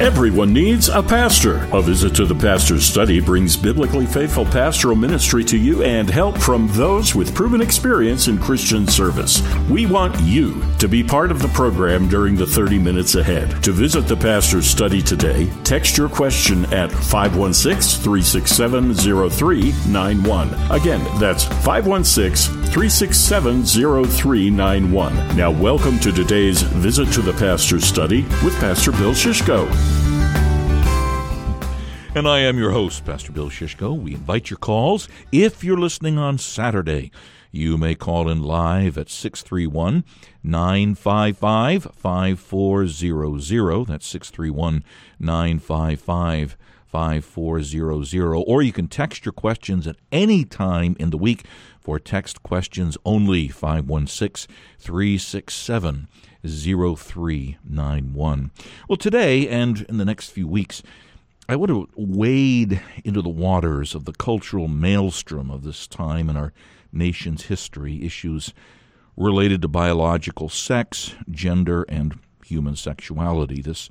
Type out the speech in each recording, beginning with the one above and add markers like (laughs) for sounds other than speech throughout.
Everyone needs a pastor. A visit to the pastor's study brings biblically faithful pastoral ministry to you and help from those with proven experience in Christian service. We want you to be part of the program during the 30 minutes ahead. To visit the pastor's study today, text your question at 516 367 0391. Again, that's 516 367 0391. Now, welcome to today's visit to the pastor's study with Pastor Bill Shishko. And I am your host, Pastor Bill Shishko. We invite your calls. If you're listening on Saturday, you may call in live at 631 955 5400. That's 631 955 5400. Or you can text your questions at any time in the week for text questions only 516 367 0391. Well, today and in the next few weeks, I want to wade into the waters of the cultural maelstrom of this time in our nation's history, issues related to biological sex, gender, and human sexuality. This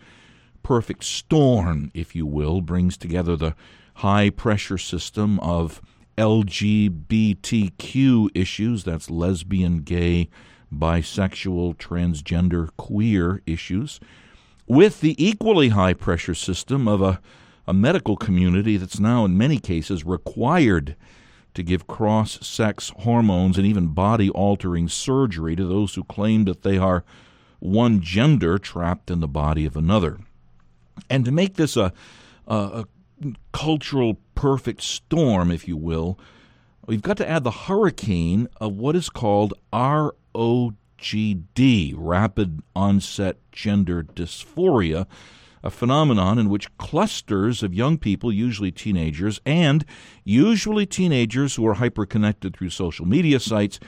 perfect storm, if you will, brings together the high pressure system of LGBTQ issues that's lesbian, gay, bisexual, transgender, queer issues with the equally high pressure system of a a medical community that's now, in many cases, required to give cross sex hormones and even body altering surgery to those who claim that they are one gender trapped in the body of another. And to make this a, a, a cultural perfect storm, if you will, we've got to add the hurricane of what is called ROGD, rapid onset gender dysphoria a phenomenon in which clusters of young people, usually teenagers, and usually teenagers who are hyperconnected through social media sites,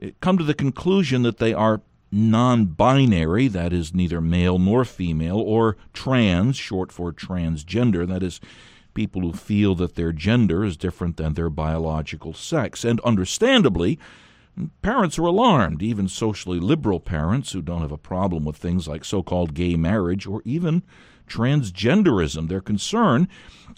eh, come to the conclusion that they are non binary, that is, neither male nor female, or trans, short for transgender, that is, people who feel that their gender is different than their biological sex. And understandably, Parents are alarmed, even socially liberal parents who don't have a problem with things like so called gay marriage or even transgenderism. Their concern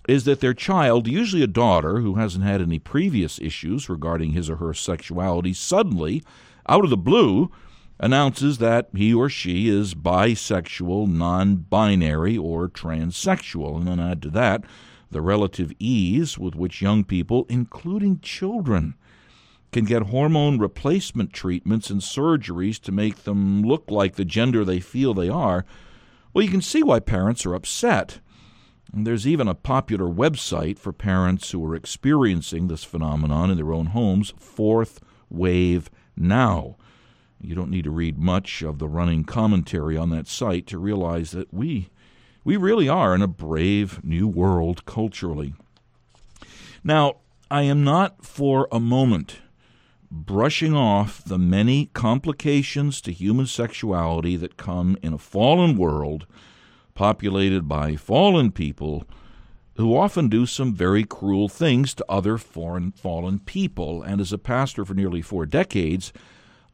is that their child, usually a daughter who hasn't had any previous issues regarding his or her sexuality, suddenly, out of the blue, announces that he or she is bisexual, non binary, or transsexual. And then add to that the relative ease with which young people, including children, can get hormone replacement treatments and surgeries to make them look like the gender they feel they are, well, you can see why parents are upset. And there's even a popular website for parents who are experiencing this phenomenon in their own homes, Fourth Wave Now. You don't need to read much of the running commentary on that site to realize that we we really are in a brave new world culturally. Now, I am not for a moment brushing off the many complications to human sexuality that come in a fallen world populated by fallen people who often do some very cruel things to other foreign fallen people. And as a pastor for nearly four decades,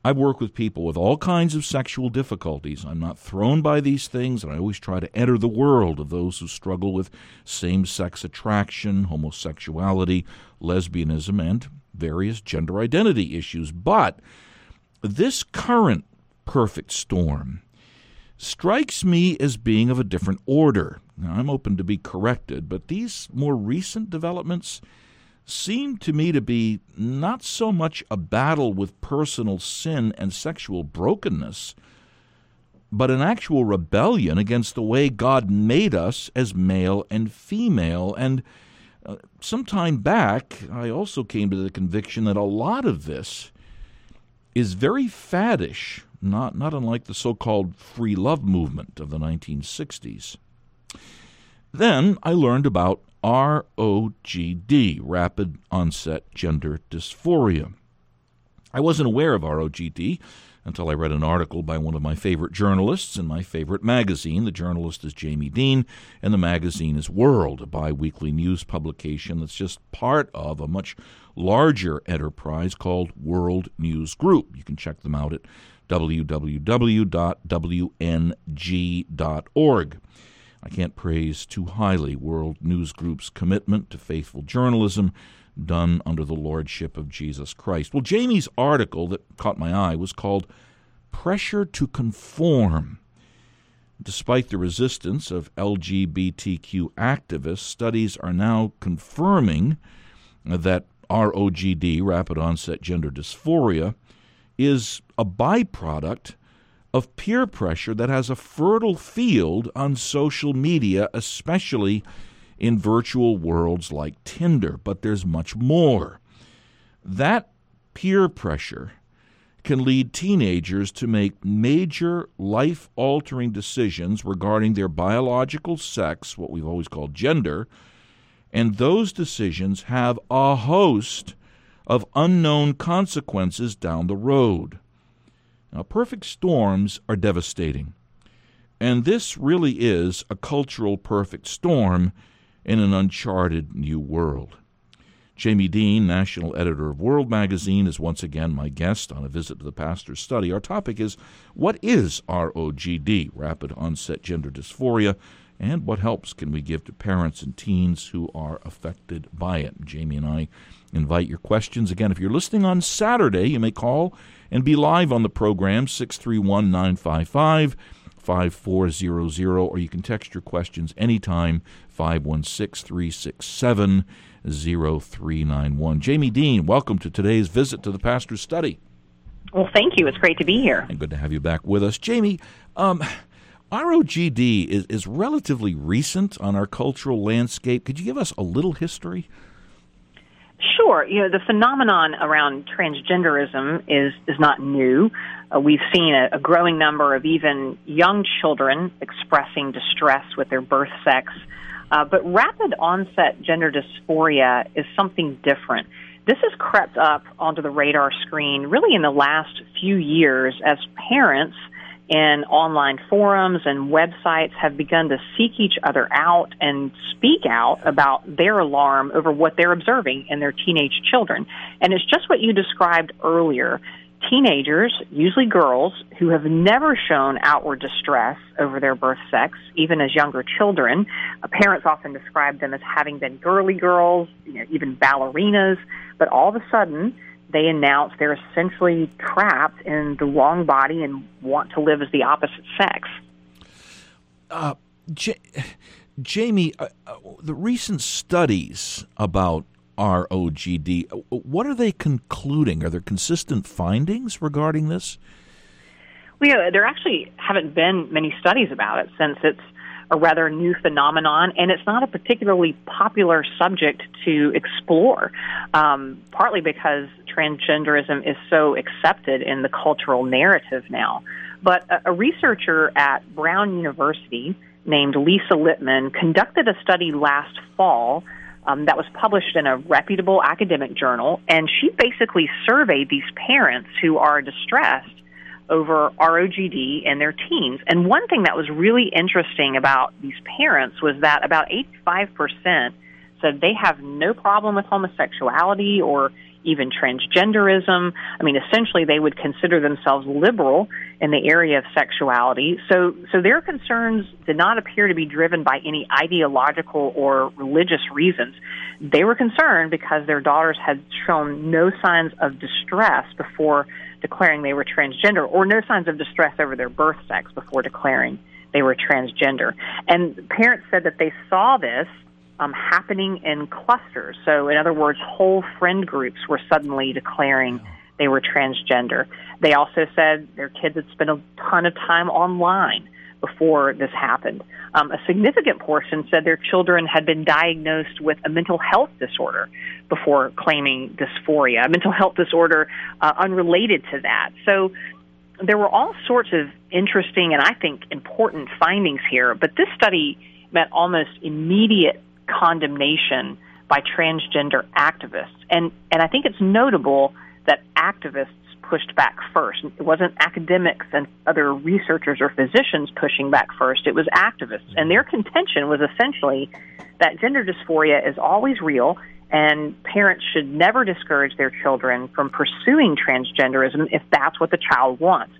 I've worked with people with all kinds of sexual difficulties. I'm not thrown by these things, and I always try to enter the world of those who struggle with same sex attraction, homosexuality, lesbianism, and various gender identity issues. But this current perfect storm strikes me as being of a different order. Now, I'm open to be corrected, but these more recent developments seem to me to be not so much a battle with personal sin and sexual brokenness, but an actual rebellion against the way God made us as male and female. And uh, some time back, I also came to the conviction that a lot of this is very faddish, not, not unlike the so called free love movement of the 1960s. Then I learned about ROGD, rapid onset gender dysphoria. I wasn't aware of ROGD until I read an article by one of my favorite journalists in my favorite magazine. The journalist is Jamie Dean, and the magazine is World, a bi weekly news publication that's just part of a much larger enterprise called World News Group. You can check them out at www.wng.org. I can't praise too highly World News Group's commitment to faithful journalism done under the lordship of Jesus Christ. Well, Jamie's article that caught my eye was called Pressure to Conform. Despite the resistance of LGBTQ activists, studies are now confirming that ROGD, rapid onset gender dysphoria, is a byproduct of peer pressure that has a fertile field on social media, especially in virtual worlds like Tumblr. But there's much more. That peer pressure can lead teenagers to make major life altering decisions regarding their biological sex, what we've always called gender, and those decisions have a host of unknown consequences down the road. Now, perfect storms are devastating, and this really is a cultural perfect storm in an uncharted new world. Jamie Dean, national editor of World Magazine, is once again my guest on a visit to the pastor's study. Our topic is What is ROGD, rapid onset gender dysphoria, and what helps can we give to parents and teens who are affected by it? Jamie and I invite your questions. Again, if you're listening on Saturday, you may call and be live on the program 631 955 5400, or you can text your questions anytime 516 367 0391. Jamie Dean, welcome to today's visit to the Pastor's Study. Well, thank you. It's great to be here. And good to have you back with us. Jamie, um, ROGD is, is relatively recent on our cultural landscape. Could you give us a little history? Sure. You know, the phenomenon around transgenderism is, is not new. Uh, we've seen a, a, growing number of even young children expressing distress with their birth sex. Uh, but rapid onset gender dysphoria is something different. This has crept up onto the radar screen really in the last few years as parents in online forums and websites have begun to seek each other out and speak out about their alarm over what they're observing in their teenage children. And it's just what you described earlier. Teenagers, usually girls, who have never shown outward distress over their birth sex, even as younger children. Uh, parents often describe them as having been girly girls, you know, even ballerinas, but all of a sudden, they announce they're essentially trapped in the wrong body and want to live as the opposite sex. Uh, J- Jamie, uh, uh, the recent studies about ROGD, uh, what are they concluding? Are there consistent findings regarding this? Well, yeah, there actually haven't been many studies about it since it's a rather new phenomenon, and it's not a particularly popular subject to explore, um, partly because transgenderism is so accepted in the cultural narrative now. But a, a researcher at Brown University named Lisa Littman conducted a study last fall um, that was published in a reputable academic journal, and she basically surveyed these parents who are distressed over ROGD and their teens. And one thing that was really interesting about these parents was that about 85% said they have no problem with homosexuality or even transgenderism. I mean, essentially, they would consider themselves liberal in the area of sexuality. So, so their concerns did not appear to be driven by any ideological or religious reasons. They were concerned because their daughters had shown no signs of distress before declaring they were transgender, or no signs of distress over their birth sex before declaring they were transgender. And parents said that they saw this um, happening in clusters. So, in other words, whole friend groups were suddenly declaring they were transgender. They also said their kids had spent a ton of time online before this happened. Um, a significant portion said their children had been diagnosed with a mental health disorder before claiming dysphoria, a mental health disorder uh, unrelated to that. So there were all sorts of interesting and I think important findings here, but this study met almost immediate condemnation by transgender activists. And, and I think it's notable that activists pushed back first. It wasn't academics and other researchers or physicians pushing back first, it was activists. And their contention was essentially that gender dysphoria is always real and parents should never discourage their children from pursuing transgenderism if that's what the child wants.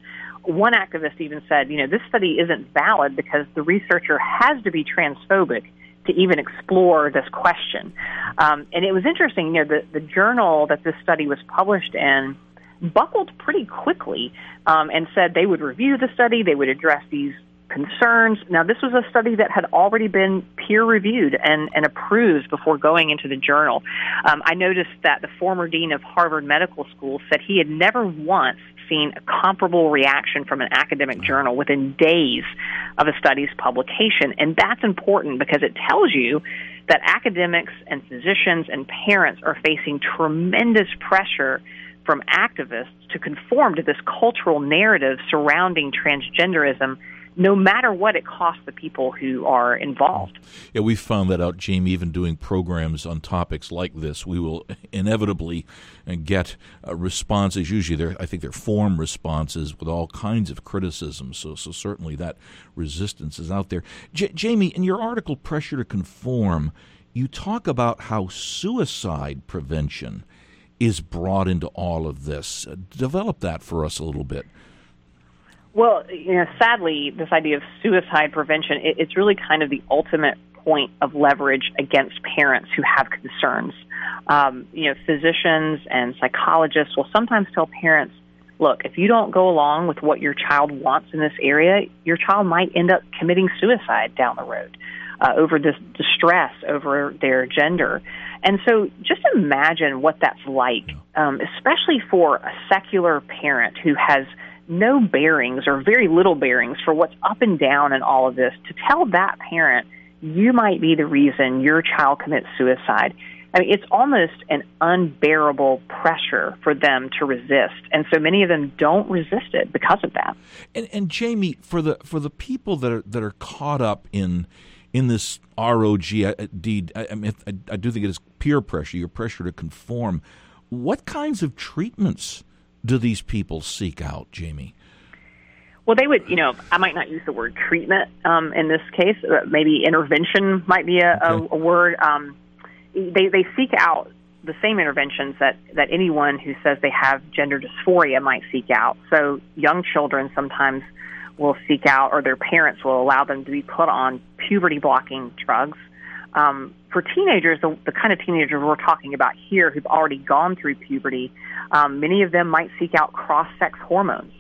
one activist even said, you know, this study isn't valid because the researcher has to be transphobic to even explore this question. Um, and it was interesting, you know, the, the journal that this study was published in buckled pretty quickly um, and said they would review the study, they would address these concerns. Now, this was a study that had already been peer reviewed and, and approved before going into the journal. Um, I noticed that the former dean of Harvard Medical School said he had never once seen a comparable reaction from an academic journal within days of a study's publication. And that's important because it tells you that academics and physicians and parents are facing tremendous pressure from activists to conform to this cultural narrative surrounding transgenderism no matter what it costs the people who are involved. Yeah, we found that out, Jamie. Even doing programs on topics like this, we will inevitably uh, get uh, responses. Usually, they're, I think they're form responses with all kinds of criticism. So, so certainly that resistance is out there. J- Jamie, in your article, "Pressure to Conform," you talk about how suicide prevention is brought into all of this. Uh, develop that for us a little bit. Well, you know, sadly, this idea of suicide prevention, it, it's really kind of the ultimate point of leverage against parents who have concerns. Um, you know, physicians and psychologists will sometimes tell parents, look, if you don't go along with what your child wants in this area, your child might end up committing suicide down the road uh, over this distress over their gender. And so just imagine what that's like, um, especially for a secular parent who has – no bearings or very little bearings for what's up and down in all of this, to tell that parent, you might be the reason your child commits suicide. I mean, it's almost an unbearable pressure for them to resist, and so many of them don't resist it because of that. And, and Jamie, for the for the people that are that are caught up in in this ROG deed, I, I mean, I, I do think it is peer pressure, your pressure to conform. What kinds of treatments do these people seek out, Jamie? Well, they would, you know, I might not use the word treatment um, in this case. maybe intervention might be a, okay. a, a word. Um, they they seek out the same interventions that that anyone who says they have gender dysphoria might seek out. So young children sometimes will seek out, or their parents will allow them to be put on puberty blocking drugs. Um, for teenagers, the, the kind of teenagers we're talking about here who've already gone through puberty, um, many of them might seek out cross sex hormones.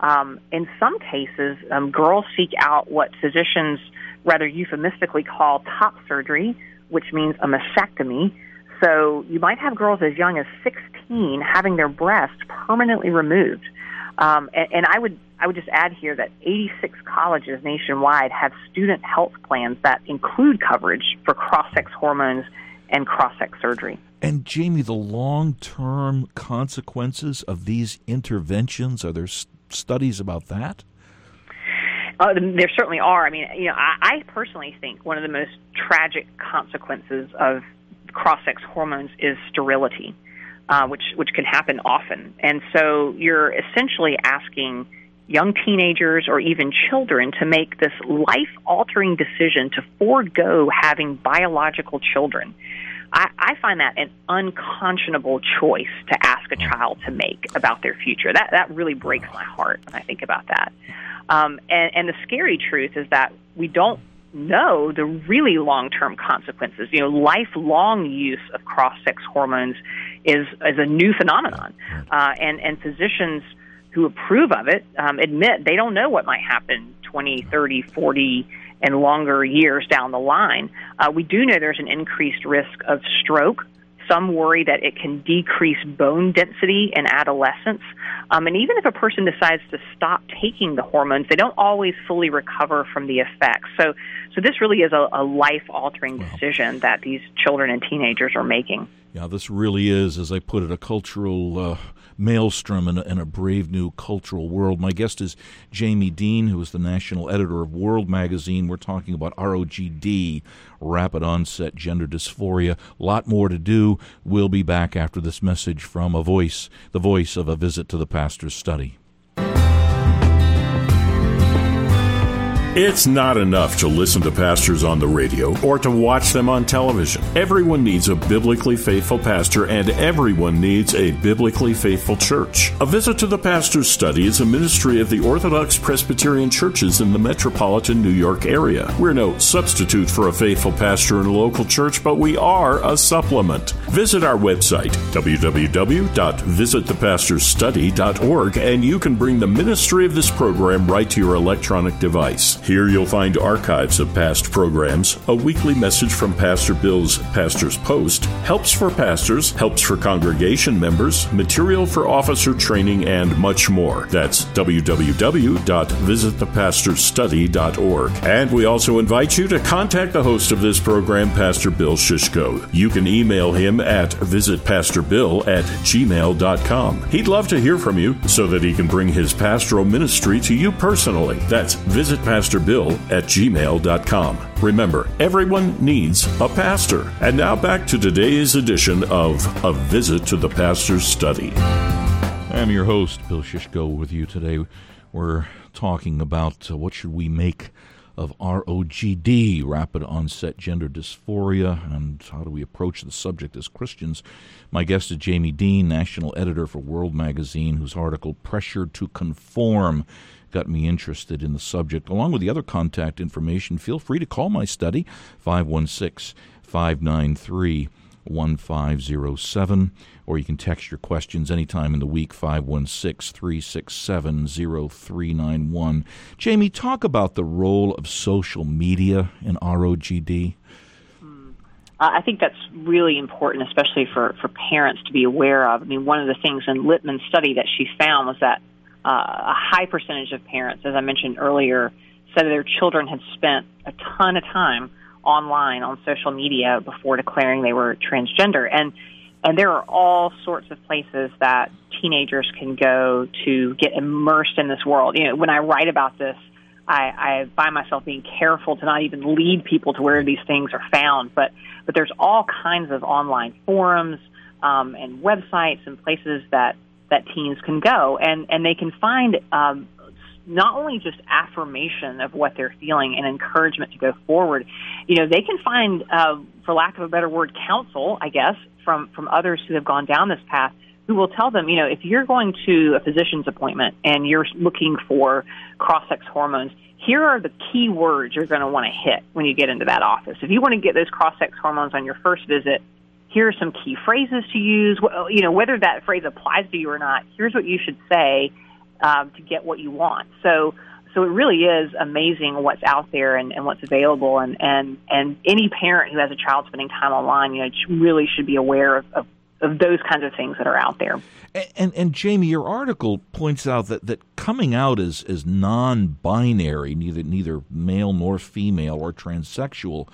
Um, in some cases, um, girls seek out what physicians rather euphemistically call top surgery, which means a mastectomy. So you might have girls as young as 16 having their breasts permanently removed. Um, and, and I would I would just add here that 86 colleges nationwide have student health plans that include coverage for cross-sex hormones and cross-sex surgery. And Jamie, the long-term consequences of these interventions are there s- studies about that? Uh, there certainly are. I mean, you know, I, I personally think one of the most tragic consequences of cross-sex hormones is sterility, uh, which which can happen often. And so you're essentially asking young teenagers or even children to make this life altering decision to forego having biological children. I, I find that an unconscionable choice to ask a child to make about their future. That that really breaks my heart when I think about that. Um, and, and the scary truth is that we don't know the really long term consequences. You know, lifelong use of cross sex hormones is is a new phenomenon, uh, and and physicians who approve of it um, admit they don't know what might happen 20, 30, 40, and longer years down the line. Uh, we do know there's an increased risk of stroke. Some worry that it can decrease bone density in adolescence. Um, and even if a person decides to stop taking the hormones, they don't always fully recover from the effects. So, so this really is a, a life altering decision that these children and teenagers are making. Yeah, this really is, as I put it, a cultural uh, maelstrom in a, in a, brave new cultural world. My guest is Jamie Dean, who is the national editor of World Magazine. We're talking about ROGD, rapid onset gender dysphoria. A lot more to do. We'll be back after this message from a voice, the voice of a visit to the pastor's study. It's not enough to listen to pastors on the radio or to watch them on television. Everyone needs a biblically faithful pastor, and everyone needs a biblically faithful church. A Visit to the Pastor's Study is a ministry of the Orthodox Presbyterian churches in the metropolitan New York area. We're no substitute for a faithful pastor in a local church, but we are a supplement. Visit our website, www.visitthepastorsstudy.org, and you can bring the ministry of this program right to your electronic device. Here you'll find archives of past programs, a weekly message from Pastor Bill's Pastor's Post, helps for pastors, helps for congregation members, material for officer training, and much more. That's www.visitthepastorstudy.org. And we also invite you to contact the host of this program, Pastor Bill Shishko. You can email him at visitpastorbill at gmail.com. He'd love to hear from you so that he can bring his pastoral ministry to you personally. That's visitpastorbill at gmail.com. Remember, everyone needs a pastor. And now back to today's edition of A Visit to the Pastor's Study. I'm your host, Bill Shishko, with you today. We're talking about uh, what should we make of ROGD, rapid onset gender dysphoria, and how do we approach the subject as Christians. My guest is Jamie Dean, national editor for World Magazine, whose article Pressure to Conform got me interested in the subject. Along with the other contact information, feel free to call my study, 516 593 1507, or you can text your questions anytime in the week, 516 367 0391. Jamie, talk about the role of social media in ROGD. Hmm. I think that's really important, especially for, for parents to be aware of. I mean, one of the things in Littman's study that she found was that uh, a high percentage of parents, as I mentioned earlier, said their children had spent a ton of time online on social media before declaring they were transgender and and there are all sorts of places that teenagers can go to get immersed in this world. You know, when I write about this, I, I find myself being careful to not even lead people to where these things are found. But but there's all kinds of online forums um, and websites and places that that teens can go, and and they can find um, not only just affirmation of what they're feeling and encouragement to go forward, you know, they can find, uh, for lack of a better word, counsel, I guess, from, from others who have gone down this path who will tell them, you know, if you're going to a physician's appointment and you're looking for cross-sex hormones, here are the key words you're going to want to hit when you get into that office. If you want to get those cross-sex hormones on your first visit, here are some key phrases to use. You know, whether that phrase applies to you or not, here's what you should say um, to get what you want. So, so it really is amazing what's out there and, and what's available. And, and, and any parent who has a child spending time online, you know, really should be aware of, of, of those kinds of things that are out there. And, and, and Jamie, your article points out that, that coming out as, as non-binary, neither neither male nor female or transsexual,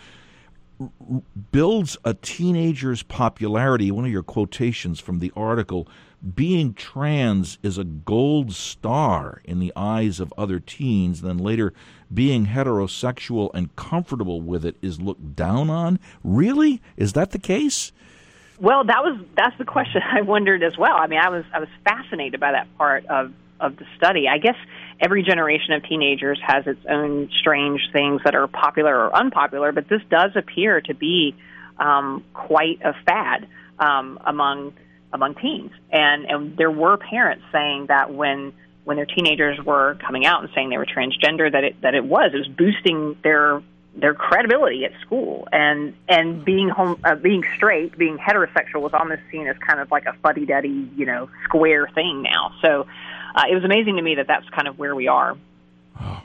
builds a teenager's popularity. One of your quotations from the article being trans is a gold star in the eyes of other teens, then later being heterosexual and comfortable with it is looked down on. Really? Is that the case? Well, that was that's the question (laughs) I wondered as well. I mean, I was I was fascinated by that part of of the study. I guess every generation of teenagers has its own strange things that are popular or unpopular, but this does appear to be um, quite a fad um, among among teens. And, and there were parents saying that when when their teenagers were coming out and saying they were transgender, that it that it was it was boosting their their credibility at school and and being home uh, being straight being heterosexual was almost seen as kind of like a fuddy duddy you know square thing now so uh, it was amazing to me that that's kind of where we are oh.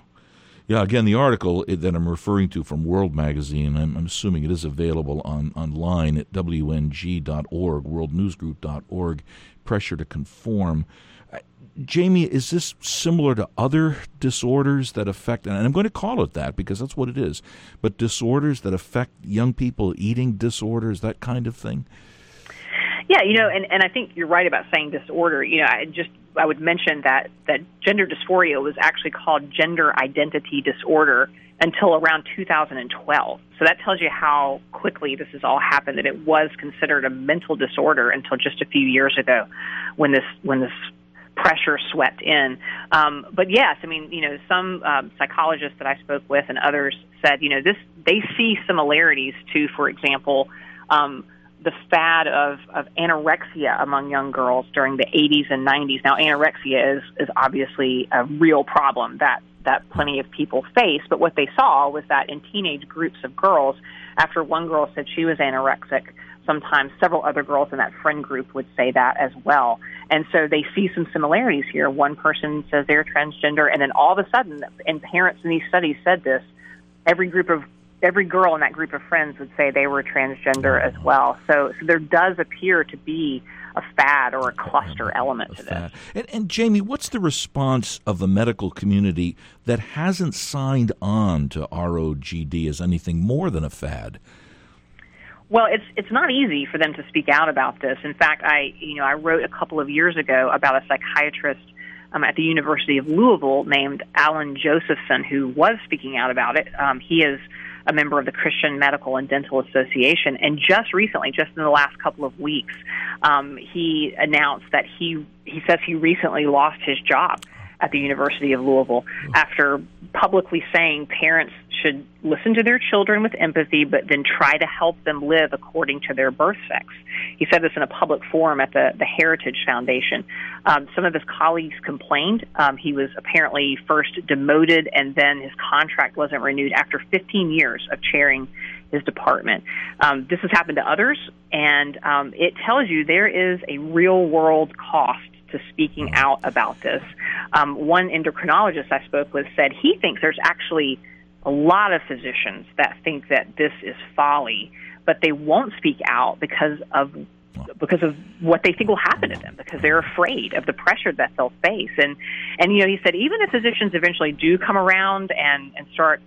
Yeah, again, the article that I'm referring to from World Magazine, I'm, I'm assuming it is available on online at wng.org, worldnewsgroup.org, pressure to conform. Uh, Jamie, is this similar to other disorders that affect, and I'm going to call it that because that's what it is, but disorders that affect young people, eating disorders, that kind of thing? Yeah, you know, and, and I think you're right about saying disorder. You know, I just I would mention that that gender dysphoria was actually called gender identity disorder until around 2012. So that tells you how quickly this has all happened. That it was considered a mental disorder until just a few years ago, when this when this pressure swept in. Um, but yes, I mean, you know, some um, psychologists that I spoke with and others said, you know, this they see similarities to, for example, um, the fad of, of anorexia among young girls during the 80s and 90s. Now, anorexia is is obviously a real problem that that plenty of people face. But what they saw was that in teenage groups of girls, after one girl said she was anorexic, sometimes several other girls in that friend group would say that as well. And so they see some similarities here. One person says they're transgender, and then all of a sudden, and parents in these studies said this, every group of every girl in that group of friends would say they were transgender as well. So, so there does appear to be a fad or a cluster element to this. And, and, Jamie, what's the response of the medical community that hasn't signed on to ROGD as anything more than a fad? Well, it's it's not easy for them to speak out about this. In fact, I you know I wrote a couple of years ago about a psychiatrist um, at the University of Louisville named Allan Josephson who was speaking out about it. Um, he is a member of the Christian Medical and Dental Association, and just recently, just in the last couple of weeks, um, he announced that he he says he recently lost his job at the University of Louisville after publicly saying parents should listen to their children with empathy, but then try to help them live according to their birth sex. He said this in a public forum at the, the Heritage Foundation. Um, some of his colleagues complained. Um, he was apparently first demoted, and then his contract wasn't renewed after 15 years of chairing his department. Um, this has happened to others, and um, it tells you there is a real world cost to speaking out about this. Um, one endocrinologist I spoke with said he thinks there's actually a lot of physicians that think that this is folly, but they won't speak out because of because of what they think will happen to them because they're afraid of the pressure that they'll face and and you know he said even if physicians eventually do come around and and start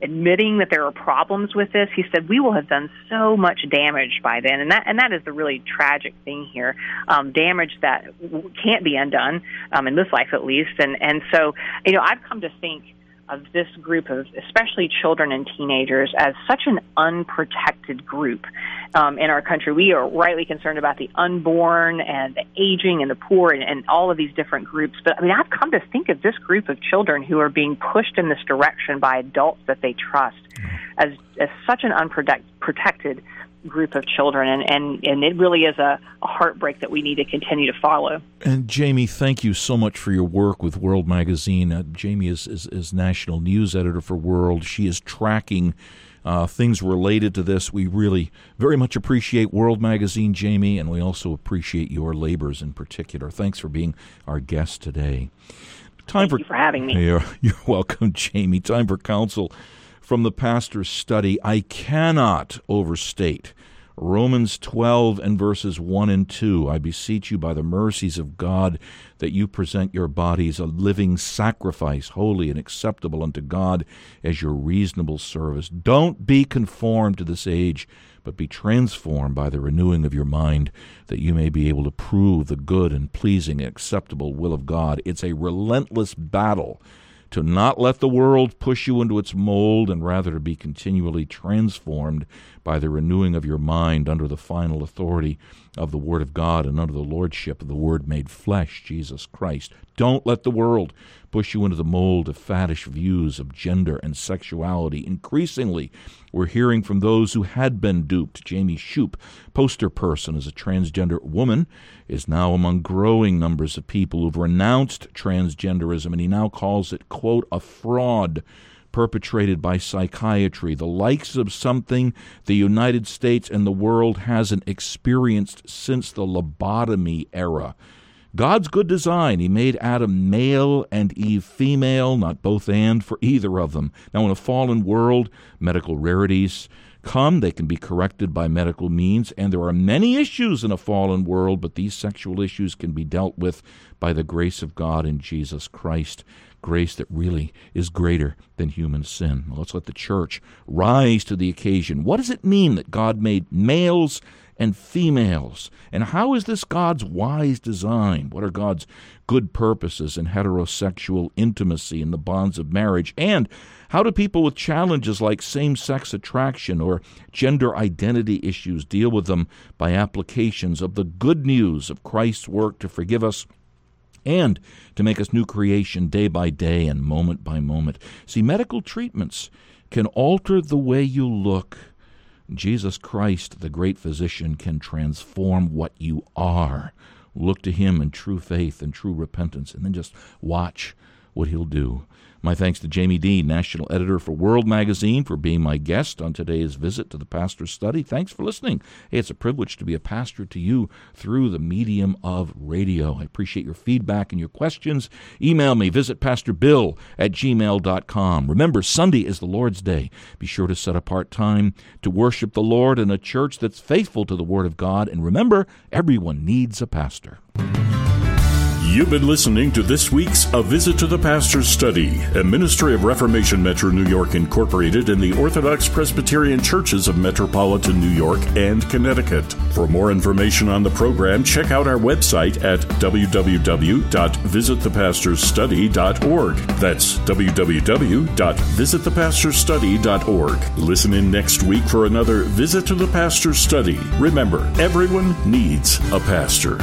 admitting that there are problems with this he said we will have done so much damage by then. And that and that is the really tragic thing here um damage that can't be undone um in this life at least. And and so you know i've come to think of this group of especially children and teenagers as such an unprotected group um, in our country. We are rightly concerned about the unborn and the aging and the poor and, and all of these different groups. But I mean, I've come to think of this group of children who are being pushed in this direction by adults that they trust as, as such an unprotected group of children, and, and, and it really is a, a, heartbreak that we need to continue to follow. And Jamie, thank you so much for your work with World Magazine. Uh, Jamie is, is, is, national news editor for World. She is tracking uh, things related to this. We really very much appreciate World Magazine, Jamie, and we also appreciate your labors in particular. Thanks for being our guest today. Time Thank for, for having me. You're, (laughs) you're welcome, Jamie. Time for counsel from the pastor's study, I cannot overstate Romans 12 and verses 1 and 2. I beseech you by the mercies of God that you present your bodies a living sacrifice, holy and acceptable unto God as your reasonable service. Don't be conformed to this age, but be transformed by the renewing of your mind, that you may be able to prove the good and pleasing and acceptable will of God. It's a relentless battle to not let the world push you into its mold, and rather to be continually transformed by the renewing of your mind under the final authority of the Word of God and under the lordship of the Word made flesh, Jesus Christ. Don't let the world push you into the mold of faddish views of gender and sexuality. Increasingly, we're hearing from those who had been duped. Jamie Shupe, poster person as a transgender woman, is now among growing numbers of people who've renounced transgenderism, and he now calls it, quote, a fraud perpetrated by psychiatry, the likes of something the United States and the world hasn't experienced since the lobotomy era. God's good design. He made Adam male and Eve female, not both and for either of them. Now, in a fallen world, medical rarities come, they can be corrected by medical means, and there are many issues in a fallen world, but these sexual issues can be dealt with by the grace of God in Jesus Christ. Grace that really is greater than human sin. Let's let the church rise to the occasion. What does it mean that God made males and females? And how is this God's wise design? What are God's good purposes in heterosexual intimacy and the bonds of marriage? And how do people with challenges like same sex attraction or gender identity issues deal with them by applications of the good news of Christ's work to forgive us and to make us new creation day by day and moment by moment. See, medical treatments can alter the way you look. Jesus Christ, the great physician, can transform what you are. Look to him in true faith and true repentance, and then just watch what he'll do. My thanks to Jamie Dean, National Editor for World Magazine, for being my guest on today's visit to the Pastor's Study. Thanks for listening. Hey, it's a privilege to be a pastor to you through the medium of radio. I appreciate your feedback and your questions. Email me, visit pastorbill at gmail.com. Remember, Sunday is the Lord's Day. Be sure to set apart time to worship the Lord in a church that's faithful to the Word of God. And remember, everyone needs a pastor. You've been listening to this week's A Visit to the Pastor's Study, a ministry of Reformation Metro New York Incorporated in the Orthodox Presbyterian Churches of Metropolitan New York and Connecticut. For more information on the program, check out our website at www.visitthepastorsstudy.org. That's www.visitthepastorsstudy.org. Listen in next week for another Visit to the Pastor's Study. Remember, everyone needs a pastor.